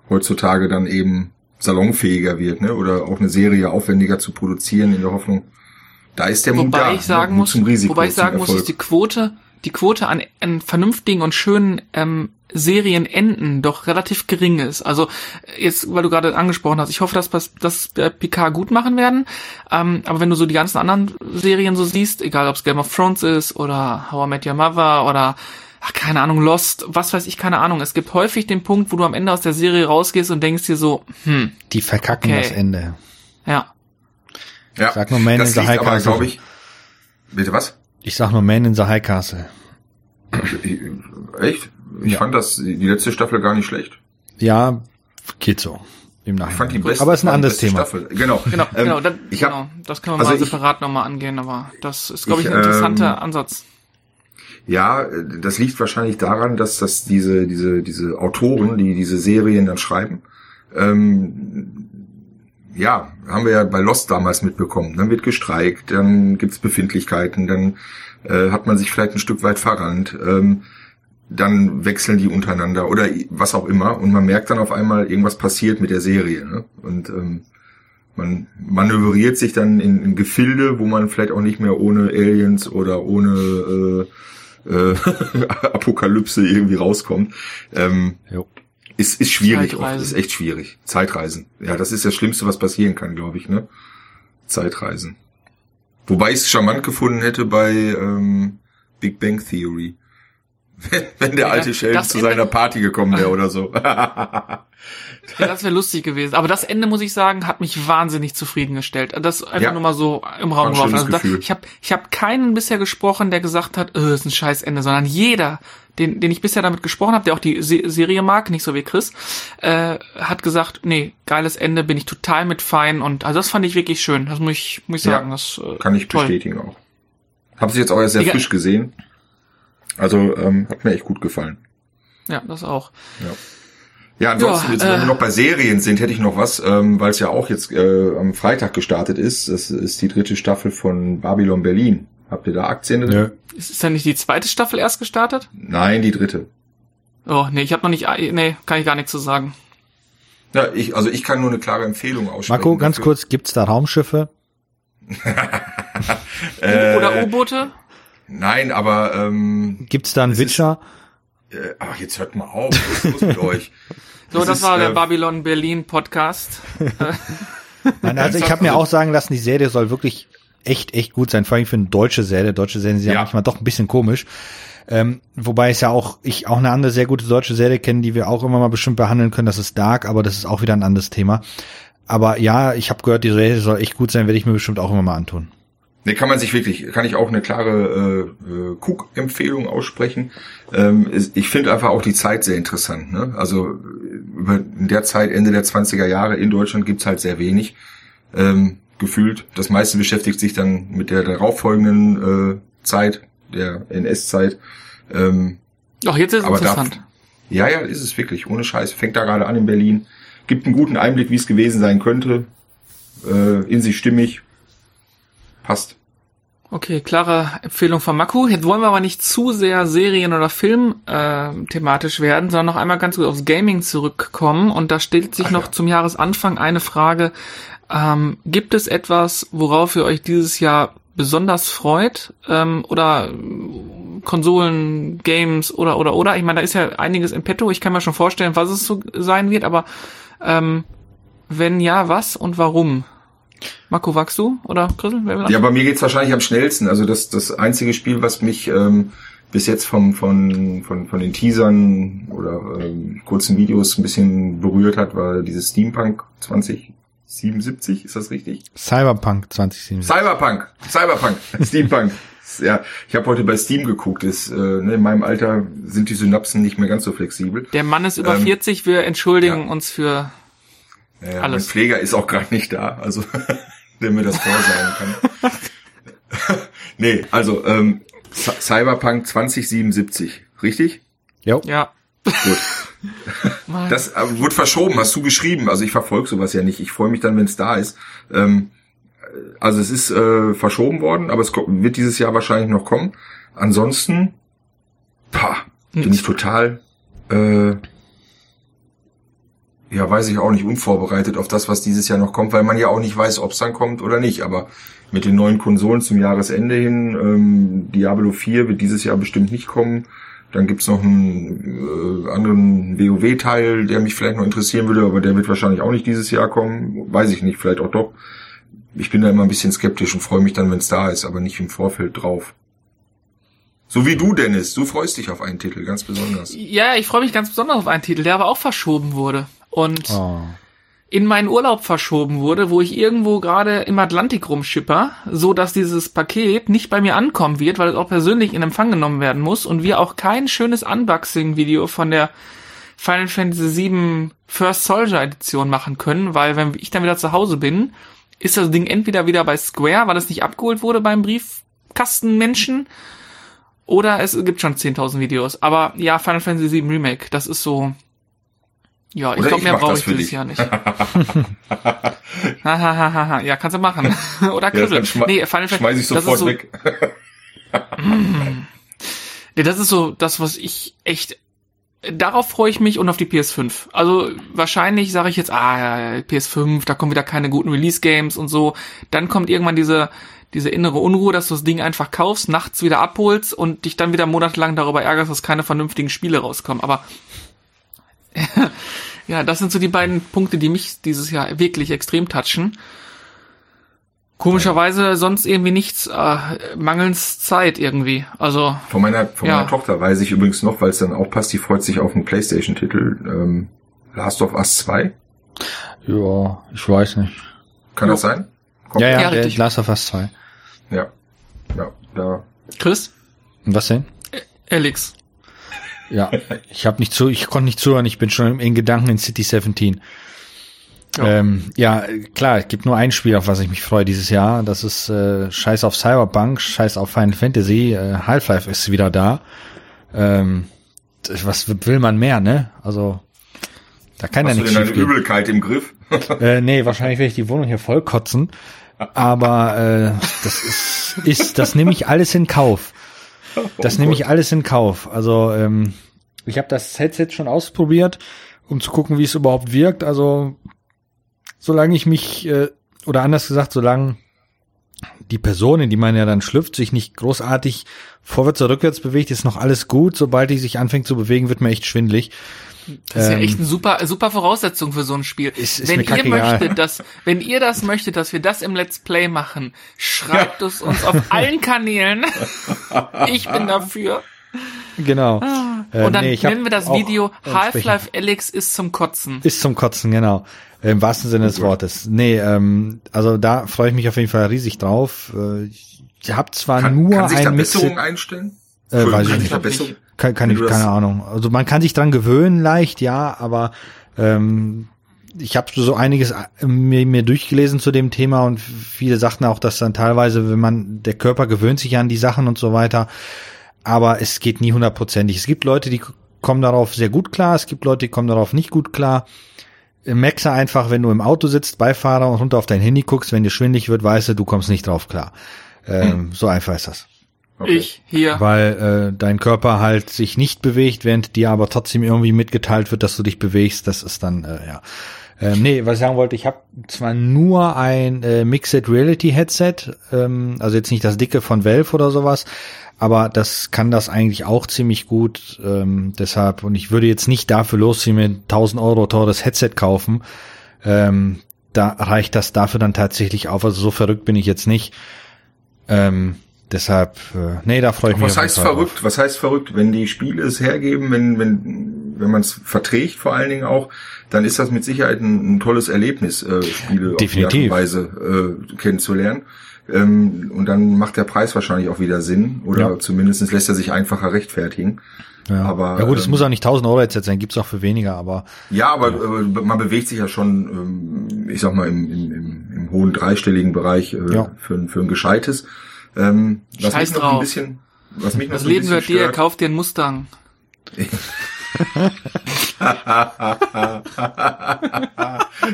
heutzutage dann eben salonfähiger wird, ne? Oder auch eine Serie aufwendiger zu produzieren in der Hoffnung. Da ist der Mut Wobei da. ich sagen ne? Muss, zum Risiko, wobei ich zum sagen muss, dass die Quote, die Quote an, an vernünftigen und schönen ähm, Serienenden doch relativ gering ist. Also jetzt, weil du gerade angesprochen hast, ich hoffe, dass das dass äh, Picard gut machen werden. Ähm, aber wenn du so die ganzen anderen Serien so siehst, egal ob es Game of Thrones ist oder How I Met Your Mother oder ach, keine Ahnung, Lost, was weiß ich, keine Ahnung. Es gibt häufig den Punkt, wo du am Ende aus der Serie rausgehst und denkst dir so, hm, Die verkacken Okay. das Ende. ja, ja. Sag nur Man das in the High aber, Castle. glaube ich. Bitte was? Ich sag nur Man in the High Castle. Ich- Echt? Ich Ja. fand das die letzte Staffel gar nicht schlecht. Ja, geht so. Im Ich fand die Nachhinein. beste, Aber ist ein anderes Thema. Staffel. Genau. genau, Ähm, genau, das, ich hab, genau, das können wir also mal separat nochmal angehen, aber das ist, glaube ich, Ich, ein interessanter ähm, Ansatz. Ja, das liegt wahrscheinlich daran, dass das diese diese diese Autoren, die diese Serien dann schreiben, ähm, ja, haben wir ja bei Lost damals mitbekommen. Dann wird gestreikt, dann gibt's Befindlichkeiten, dann äh, hat man sich vielleicht ein Stück weit verrannt, ähm, dann wechseln die untereinander oder was auch immer und man merkt dann auf einmal, irgendwas passiert mit der Serie. Ne? Und ähm, man manövriert sich dann in, in Gefilde, wo man vielleicht auch nicht mehr ohne Aliens oder ohne äh, äh, Apokalypse irgendwie rauskommt. Ähm, Jo. ist, ist schwierig, oft, ist echt schwierig. Zeitreisen. Ja, das ist das Schlimmste, was passieren kann, glaube ich, ne? Zeitreisen. Wobei ich es charmant gefunden hätte bei ähm, Big Bang Theory. Wenn der Ja, alte Sheldon das zu seiner Party gekommen wäre oder so. Ja, das wäre lustig gewesen. Aber das Ende, muss ich sagen, hat mich wahnsinnig zufriedengestellt. Das einfach Ja. nur mal so im Raum geworfen. Also da, ich habe ich hab keinen bisher gesprochen, der gesagt hat, äh, ist ein scheiß Ende, sondern jeder, den, den ich bisher damit gesprochen habe, der auch die Se Serie mag, nicht so wie Chris, äh, hat gesagt, nee, geiles Ende, bin ich total mit fein. Und also das fand ich wirklich schön. Das muss ich, muss ich Ja, sagen. das, äh, Kann ich toll. bestätigen auch. Habe sie jetzt auch erst sehr Egal. frisch gesehen. Also ähm, hat mir echt gut gefallen. Ja, das auch. Ja, ansonsten, Ja, jetzt, wenn äh, wir noch bei Serien sind, hätte ich noch was, ähm, weil es ja auch jetzt äh, am Freitag gestartet ist. Das ist die dritte Staffel von Babylon Berlin. Habt ihr da Aktien drin? Nö. Ist, ist ja nicht die zweite Staffel erst gestartet? Nein, die dritte. Oh, nee, ich habe noch nicht, nee, kann ich gar nichts zu sagen. Ja, ich, also ich kann nur eine klare Empfehlung aussprechen. Marco, ganz dafür. kurz, gibt's da Raumschiffe? Äh, Oder U-Boote? Nein, aber ähm, Gibt's da einen Es ist- Witcher? äh, ach, jetzt hört mal auf, was ist los mit euch? So, Das das, ist, war der äh, Babylon Berlin Podcast. Nein, also ich habe mir auch sagen lassen, die Serie soll wirklich echt, echt gut sein, vor allem für eine deutsche Serie. Deutsche Serien sind ja, Ja. manchmal doch ein bisschen komisch. Ähm, wobei es ja auch, ich auch eine andere sehr gute deutsche Serie kenne, die wir auch immer mal bestimmt behandeln können, das ist Dark, aber das ist auch wieder ein anderes Thema. Aber ja, ich habe gehört, die Serie soll echt gut sein, werde ich mir bestimmt auch immer mal antun. Ne, kann man sich wirklich, kann ich auch eine klare äh, äh, Cook-Empfehlung aussprechen. Ähm, ich finde einfach auch die Zeit sehr interessant. Ne? Also über in der Zeit, Ende der 20er Jahre in Deutschland gibt's halt sehr wenig ähm, gefühlt. Das meiste beschäftigt sich dann mit der darauffolgenden äh, Zeit, der NS-Zeit. Ähm, Doch, jetzt ist es aber da, interessant. ja, ja, ist es wirklich, ohne Scheiß. Fängt da gerade an in Berlin. Gibt einen guten Einblick, wie es gewesen sein könnte. Äh, in sich stimmig. Passt. Okay, klare Empfehlung von Maku. Jetzt wollen wir aber nicht zu sehr Serien- oder Film äh, thematisch werden, sondern noch einmal ganz kurz aufs Gaming zurückkommen. Und da stellt sich Ach noch ja. zum Jahresanfang eine Frage. Ähm, gibt es etwas, worauf ihr euch dieses Jahr besonders freut? Ähm, oder Konsolen, Games oder oder oder? Ich meine, da ist ja einiges im Petto. Ich kann mir schon vorstellen, was es so sein wird, aber ähm, wenn ja, was und warum? Marco, wachst du? Oder Chrisel? Wer will Ja, bei mir geht's wahrscheinlich am schnellsten. Also das, das einzige Spiel, was mich ähm, bis jetzt vom, von, von, von den Teasern oder ähm, kurzen Videos ein bisschen berührt hat, war dieses Steampunk 2077, ist das richtig? Cyberpunk 2077. Cyberpunk, Cyberpunk, Steampunk. Ja, ich habe heute bei Steam geguckt. Ist, äh, ne, in meinem Alter sind die Synapsen nicht mehr ganz so flexibel. Der Mann ist über Ähm, 40, wir entschuldigen ja. uns für. Ja, Alles. Mein Pfleger ist auch gerade nicht da, also der mir das vorsagen kann. nee, also ähm, Cy- Cyberpunk 2077, richtig? Jo. Ja. Gut. Das äh, wurde verschoben, hast du geschrieben. Also ich verfolge sowas ja nicht. Ich freue mich dann, wenn es da ist. Ähm, also es ist äh, verschoben worden, aber es wird dieses Jahr wahrscheinlich noch kommen. Ansonsten, pah, bin ich total, äh, ja, weiß ich auch nicht, unvorbereitet auf das, was dieses Jahr noch kommt, weil man ja auch nicht weiß, ob es dann kommt oder nicht. Aber mit den neuen Konsolen zum Jahresende hin, ähm, Diablo 4 wird dieses Jahr bestimmt nicht kommen. Dann gibt's noch einen äh, anderen WoW-Teil, der mich vielleicht noch interessieren würde, aber der wird wahrscheinlich auch nicht dieses Jahr kommen. Weiß ich nicht, vielleicht auch doch. Ich bin da immer ein bisschen skeptisch und freue mich dann, wenn es da ist, aber nicht im Vorfeld drauf. So wie du, Dennis. Du freust dich auf einen Titel, ganz besonders. Ja, ich freue mich ganz besonders auf einen Titel, der aber auch verschoben wurde. Und Oh. in meinen Urlaub verschoben wurde, wo ich irgendwo gerade im Atlantik rumschipper, so dass dieses Paket nicht bei mir ankommen wird, weil es auch persönlich in Empfang genommen werden muss und wir auch kein schönes Unboxing-Video von der Final Fantasy VII First Soldier Edition machen können, weil wenn ich dann wieder zu Hause bin, ist das Ding entweder wieder bei Square, weil es nicht abgeholt wurde beim Briefkastenmenschen, oder es gibt schon 10.000 Videos. Aber ja, Final Fantasy VII Remake, das ist so, ja, ich glaube, mehr brauche ich dieses dich. Jahr nicht. Hahaha, ja, kannst du machen. Oder Ja, Kribbel. dann schme nee, Final Fantasy, schmeiß ich sofort so, weg. Nee, das ist so das, was ich echt. Darauf freue ich mich und auf die PS5. Also wahrscheinlich sage ich jetzt, ah, ja, PS5, da kommen wieder keine guten Release-Games und so. Dann kommt irgendwann diese, diese innere Unruhe, dass du das Ding einfach kaufst, nachts wieder abholst und dich dann wieder monatelang darüber ärgerst, dass keine vernünftigen Spiele rauskommen. Aber ja, das sind so die beiden Punkte, die mich dieses Jahr wirklich extrem touchen. Komischerweise sonst irgendwie nichts, äh, mangels Zeit irgendwie. Also Von meiner, von Ja. meiner Tochter weiß ich übrigens noch, weil es dann auch passt, die freut sich auf einen Playstation-Titel. Ähm, Last of Us 2. Ja, ich weiß nicht. Kann Jo. das sein? Kommt- Ja, ja, Ja, richtig. Last of Us 2. Ja. Ja, da. Chris, Und was denn? Alex. Ja, ich habe nicht zu, ich konnte nicht zuhören, ich bin schon in Gedanken in City 17. Ja. Ähm, ja, klar, es gibt nur ein Spiel, auf was ich mich freue dieses Jahr. Das ist äh, Scheiß auf Cyberpunk, Scheiß auf Final Fantasy. Äh, Half-Life ist wieder da. Ähm, was will man mehr, ne? Also da kann ja Hast du nichts denn deine. Übelkeit im Griff? Äh, nee, wahrscheinlich werde ich die Wohnung hier voll kotzen. Aber äh, das ist, ist, das nehme ich alles in Kauf. Das Oh nehme ich alles in Kauf. Also ähm, ich habe das Headset schon ausprobiert, um zu gucken, wie es überhaupt wirkt. Also solange ich mich, äh, oder anders gesagt, solange die Person, in die man ja dann schlüpft, sich nicht großartig vorwärts oder rückwärts bewegt, ist noch alles gut. Sobald die sich anfängt zu bewegen, wird mir echt schwindlig. Das ist ja Ähm, echt eine super, super Voraussetzung für so ein Spiel. Ist- ist wenn ihr kackegal. möchtet, dass, wenn ihr das möchtet, dass wir das im Let's Play machen, schreibt es uns auf allen Kanälen. ich bin dafür. Genau. Äh, Und dann nee, nennen wir das Video Half-Life Alex ist zum Kotzen. Ist zum Kotzen, genau. Im wahrsten Sinne des Wortes. Nee, ähm, also da freue ich mich auf jeden Fall riesig drauf. Äh, Ich habe zwar Kann, nur kann sich da ein Besserung Mixed, einstellen? Äh, Entschuldigung, weiß ich nicht. sich kann, kann ich, keine Ahnung. Also man kann sich dran gewöhnen leicht, ja, aber ähm, ich habe so einiges äh, mir, mir durchgelesen zu dem Thema und viele sagten auch, dass dann teilweise, wenn man, der Körper gewöhnt sich an die Sachen und so weiter, aber es geht nie hundertprozentig. Es gibt Leute, die kommen darauf sehr gut klar, es gibt Leute, die kommen darauf nicht gut klar. Merkst du einfach, wenn du im Auto sitzt, Beifahrer und runter auf dein Handy guckst, wenn dir schwindlig wird, weißt du, du kommst nicht drauf klar. Ähm, So einfach ist das. Okay. Ich hier. Weil äh, dein Körper halt sich nicht bewegt, während dir aber trotzdem irgendwie mitgeteilt wird, dass du dich bewegst. Das ist dann, äh, ja. Ähm, nee, was ich sagen wollte, ich habe zwar nur ein äh, Mixed Reality Headset, ähm, also jetzt nicht das dicke von Valve oder sowas, aber das kann das eigentlich auch ziemlich gut. Ähm, deshalb, und ich würde jetzt nicht dafür losziehen, mir 1000 Euro teures Headset kaufen. Ähm, da reicht das dafür dann tatsächlich auf. Also so verrückt bin ich jetzt nicht. Ähm, deshalb, äh, nee, da freue ich mich. Was auf heißt verrückt? Was heißt verrückt? Wenn die Spiele es hergeben, wenn, wenn, wenn man es verträgt vor allen Dingen auch, dann ist das mit Sicherheit ein, ein tolles Erlebnis, äh, Spiele Definitiv. auf die Art und Weise äh, kennenzulernen. Ähm, und dann macht der Preis wahrscheinlich auch wieder Sinn. Oder Ja. zumindest lässt er sich einfacher rechtfertigen. Ja. Aber, ja gut, es ähm, muss auch nicht 1000 Euro Headset sein, gibt's auch für weniger, aber Ja, aber äh, man bewegt sich ja schon, ähm, ich sag mal, im, im, im, im hohen dreistelligen Bereich äh, Ja. für, für ein gescheites. Ähm, was Scheiß mich noch ein drauf. bisschen, was mich noch Das so ein Leben bisschen gehört dir, stört, kauf dir einen Mustang.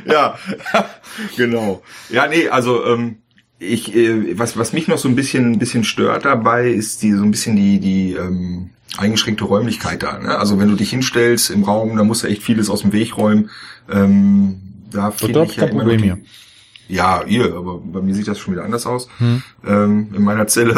ja, genau. Ja, nee, also ähm, ich, äh, was, was mich noch so ein bisschen, ein bisschen stört dabei, ist die so ein bisschen die, die ähm, eingeschränkte Räumlichkeit da. Ne? Also wenn du dich hinstellst im Raum, da musst du echt vieles aus dem Weg räumen. Ähm, da finde ich ja immer noch die, ja, ihr, aber bei mir sieht das schon wieder anders aus. Hm. Ähm, in meiner Zelle.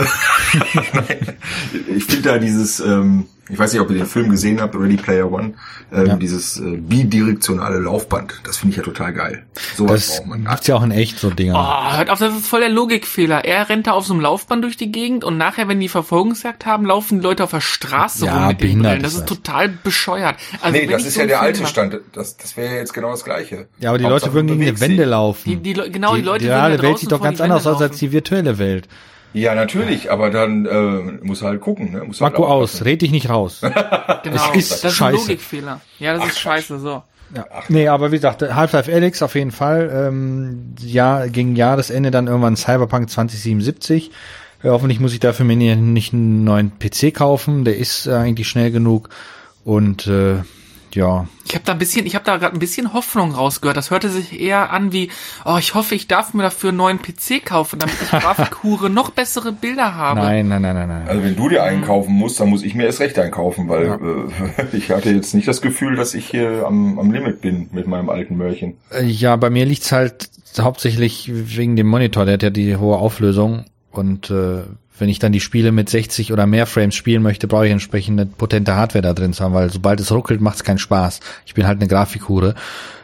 Nein, ich finde da dieses, ähm, ich weiß nicht, ob ihr den Film gesehen habt, Ready Player One, ähm, ja. dieses äh, bidirektionale Laufband. Das finde ich ja total geil. So das braucht man. Gibt's ja auch in echt so Dinger. Oh, hört auf, das ist voll der Logikfehler. Er rennt da auf so einem Laufband durch die Gegend und nachher, wenn die Verfolgungsjagd haben, laufen die Leute auf der Straße ja, rum mit den Brillen. Das ist total bescheuert. Also, nee, das ist so ja der alte Stand. Das, das wäre ja jetzt genau das Gleiche. Ja, aber die Hauptsache Leute würden gegen die Wände laufen. Die, die, genau, die, die Leute die reale Welt sieht doch ganz anders aus als die virtuelle Welt. Ja, natürlich, aber dann äh, muss halt gucken. Ne? Muss Marco halt aus, red dich nicht raus. genau, es ist das ist scheiße. ein Logikfehler. Ja, das Ach, ist scheiße, so. Ja. nee, aber wie gesagt, Half-Life Alyx auf jeden Fall. Ähm, ja, gegen Jahresende dann irgendwann Cyberpunk 2077. Ja, hoffentlich muss ich dafür mir nicht einen neuen PC kaufen. Der ist äh, eigentlich schnell genug. Und äh, ja. Ich habe da ein bisschen, ich habe da gerade ein bisschen Hoffnung rausgehört. Das hörte sich eher an wie, oh, ich hoffe, ich darf mir dafür einen neuen PC kaufen, damit ich Grafikhure noch bessere Bilder habe. Nein, nein, nein, nein, nein. Also wenn du dir einen kaufen musst, dann muss ich mir erst recht einen kaufen, weil ja. äh, ich hatte jetzt nicht das Gefühl, dass ich hier am, am Limit bin mit meinem alten Mörchen. Äh, ja, bei mir liegt's halt hauptsächlich wegen dem Monitor, der hat ja die hohe Auflösung und äh, wenn ich dann die Spiele mit 60 oder mehr Frames spielen möchte, brauche ich entsprechende potente Hardware da drin zu haben, weil sobald es ruckelt, macht es keinen Spaß. Ich bin halt eine Grafikhure.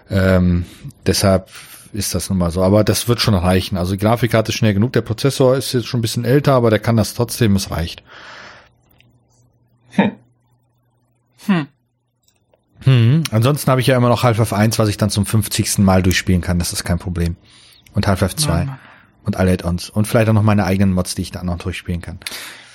Ähm, deshalb ist das nun mal so. Aber das wird schon reichen. Also die Grafikkarte ist schnell genug. Der Prozessor ist jetzt schon ein bisschen älter, aber der kann das trotzdem. Es reicht. Hm. Hm. Hm. Ansonsten habe ich ja immer noch Half-Life 1, was ich dann zum 50. Mal durchspielen kann. Das ist kein Problem. Und Half-Life 2. Ja, und alle Add-ons. Und vielleicht auch noch meine eigenen Mods, die ich da noch durchspielen kann.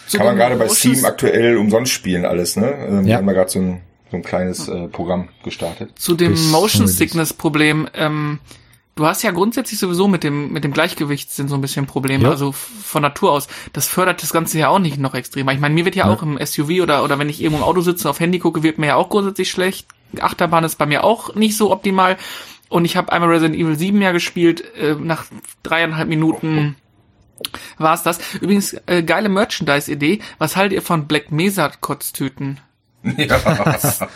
So kann man gerade bei Steam aktuell umsonst spielen alles, ne? Ähm, ja. Haben wir gerade so ein, so ein kleines äh, Programm gestartet. Zu dem Bis Motion Sickness Problem, ähm, du hast ja grundsätzlich sowieso mit dem, mit dem Gleichgewichtssinn so ein bisschen Probleme, ja. also von Natur aus. Das fördert das Ganze ja auch nicht noch extrem. Ich meine, mir wird ja, ja, auch im SUV oder, oder wenn ich irgendwo im Auto sitze, auf Handy gucke, wird mir ja auch grundsätzlich schlecht. Achterbahn ist bei mir auch nicht so optimal. Und ich habe einmal Resident Evil 7 ja gespielt, äh, nach dreieinhalb Minuten war es das. Übrigens, äh, geile Merchandise-Idee. Was haltet ihr von Black Mesa Kotztüten? Ja.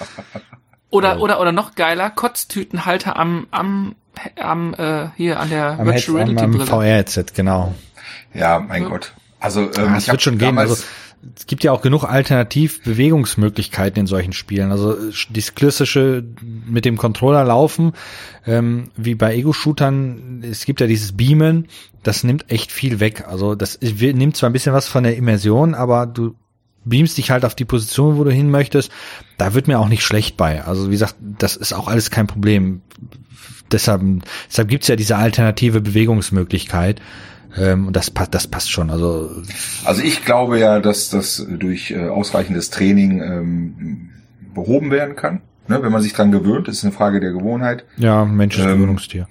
oder, oder, oder noch geiler, Kotztütenhalter am, am, am, äh, hier an der am Virtual Reality Brille. VR-Headset, genau. Ja, mein ja. Gott. Also, ähm, ah, es wird schon gehen. Also, es gibt ja auch genug Alternativ-Bewegungsmöglichkeiten in solchen Spielen. Also das klassische mit dem Controller laufen, ähm, wie bei Ego-Shootern, es gibt ja dieses Beamen, das nimmt echt viel weg. Also das nimmt zwar ein bisschen was von der Immersion, aber du beamst dich halt auf die Position, wo du hin möchtest. Da wird mir auch nicht schlecht bei. Also wie gesagt, das ist auch alles kein Problem. Deshalb, deshalb gibt's ja diese alternative Bewegungsmöglichkeit. Ähm, und das passt, das passt schon. Also, also ich glaube ja, dass das durch äh, ausreichendes Training ähm, behoben werden kann, ne, wenn man sich dran gewöhnt. Das ist eine Frage der Gewohnheit. Ja, Mensch ist ähm, Gewöhnungstier.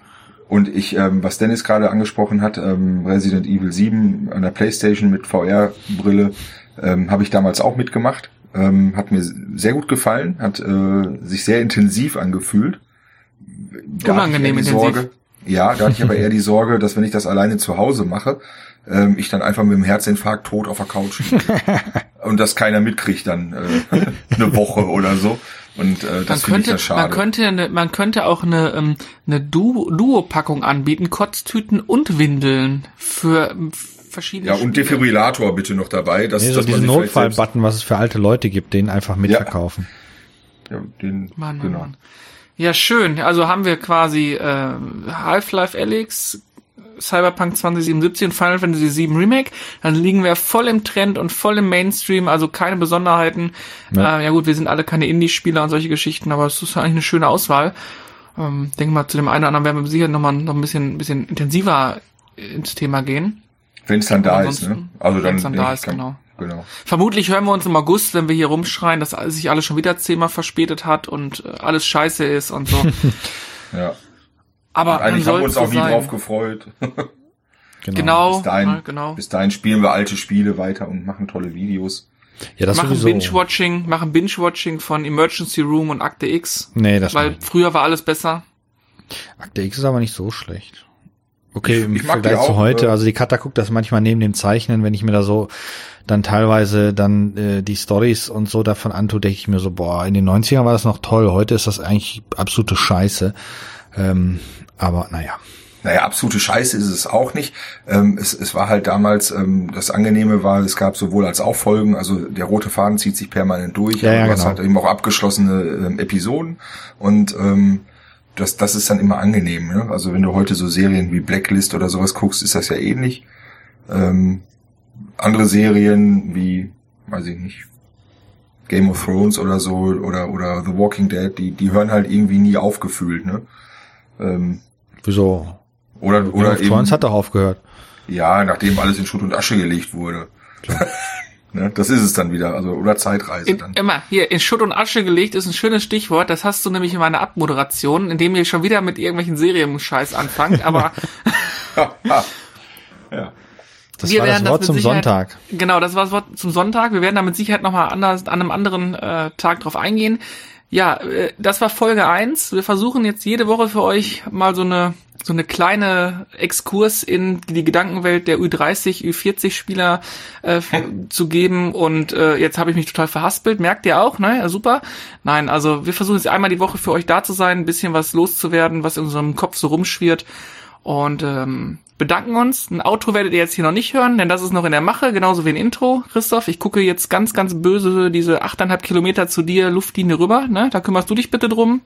Und ich, ähm, was Dennis gerade angesprochen hat, ähm, Resident Evil 7 an der PlayStation mit VR-Brille, ähm, habe ich damals auch mitgemacht. Ähm, hat mir sehr gut gefallen, hat äh, sich sehr intensiv angefühlt. Unangenehm intensiv. Sorge, ja, da hatte ich aber eher die Sorge, dass wenn ich das alleine zu Hause mache, ähm, ich dann einfach mit dem Herzinfarkt tot auf der Couch und das keiner mitkriegt dann äh, eine Woche oder so. Und äh, das finde ich ja schade. Man könnte, eine, man könnte auch eine, ähm, eine Duo-Packung anbieten, Kotztüten und Windeln für verschiedene. Ja, und Defibrillator bitte noch dabei. Dass, nee, so dass diesen Notfall-Button, was es für alte Leute gibt, den einfach mitverkaufen. Ja, ja den, Mann, genau. Mann. Ja, schön. Also haben wir quasi äh, Half-Life Alyx, Cyberpunk 2077 und Final Fantasy VII Remake. Dann liegen wir voll im Trend und voll im Mainstream, also keine Besonderheiten. Ja, äh, ja gut, wir sind alle keine Indie-Spieler und solche Geschichten, aber es ist eigentlich eine schöne Auswahl. Ähm, denke mal, zu dem einen oder anderen werden wir sicher nochmal noch ein bisschen, ein bisschen intensiver ins Thema gehen. Wenn es dann da ist, ne? Also dann, dann da ist, genau. Genau. Vermutlich hören wir uns im August, wenn wir hier rumschreien, dass sich alles schon wieder zehnmal verspätet hat und äh, alles scheiße ist und so. ja. Aber und eigentlich haben wir uns auch nie sein. drauf gefreut. genau. genau. Bis dahin, ja, genau. bis dahin spielen wir alte Spiele weiter und machen tolle Videos. Ja, das machen. Binge-Watching, machen Binge-Watching von Emergency Room und Akte X. Nee, das Weil nicht. früher war alles besser. Akte X ist aber nicht so schlecht. Okay, Ich- im ich Vergleich zu auch, heute, äh, also die Cutter guckt das manchmal neben dem Zeichnen, wenn ich mir da so dann teilweise dann äh, die Stories und so davon antue, denke ich mir so, boah, in den 90ern war das noch toll, heute ist das eigentlich absolute Scheiße. Ähm, aber naja. Naja, absolute Scheiße ist es auch nicht. Ähm, es, es war halt damals, ähm, das Angenehme war, es gab sowohl als auch Folgen, also der rote Faden zieht sich permanent durch, Ja, aber ja, du hast genau. halt eben auch abgeschlossene ähm, Episoden und ähm, das, das ist dann immer angenehm. Ne? Also wenn du heute so Serien wie Blacklist oder sowas guckst, ist das ja ähnlich. Ähm, andere Serien wie, weiß ich nicht, Game of Thrones oder so oder oder The Walking Dead, die die hören halt irgendwie nie aufgefühlt, ne? Ähm, Wieso? oder Game oder of Thrones hat doch aufgehört. ja, nachdem alles in Schutt und Asche gelegt wurde. ne, das ist es dann wieder, also oder Zeitreise In, dann. immer, hier, in Schutt und Asche gelegt ist ein schönes Stichwort. Das hast du nämlich in meiner Abmoderation, indem ihr schon wieder mit irgendwelchen Serien-Scheiß anfangt. Aber ja. Das Wir war das werden das Wort mit zum Sicherheit- Sonntag. Genau, das war das Wort zum Sonntag. Wir werden da mit Sicherheit nochmal anders, an einem anderen äh, Tag drauf eingehen. Ja, äh, das war Folge eins. Wir versuchen jetzt jede Woche für euch mal so eine so eine kleine Exkurs in die Gedankenwelt der U30, U40 Spieler äh, zu geben und äh, jetzt habe ich mich total verhaspelt, merkt ihr auch, ne? Ja, super. Nein, also wir versuchen jetzt einmal die Woche für euch da zu sein, ein bisschen was loszuwerden, was in unserem Kopf so rumschwirrt und ähm, bedanken uns. Ein Outro werdet ihr jetzt hier noch nicht hören, denn das ist noch in der Mache, genauso wie ein Intro. Christoph, ich gucke jetzt ganz, ganz böse diese achteinhalb Kilometer zu dir Luftlinie rüber. Ne? Da kümmerst du dich bitte drum.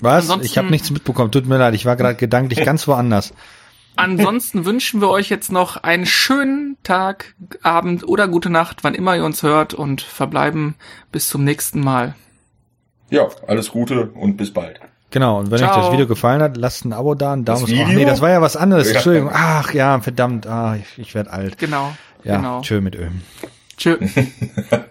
Was? Ansonsten- ich habe nichts mitbekommen. Tut mir leid, ich war gerade gedanklich ganz woanders. Ansonsten wünschen wir euch jetzt noch einen schönen Tag, Abend oder gute Nacht, wann immer ihr uns hört und verbleiben bis zum nächsten Mal. ja, alles Gute und bis bald. Genau, und wenn euch Ciao. das Video gefallen hat, lasst ein Abo da, einen Daumen Das hoch. Nee, das war ja was anderes. Ja. Entschuldigung. Ach ja, verdammt. Ah, ich, ich werde alt. Genau. Ja, genau. tschö mit Öl. Tschö.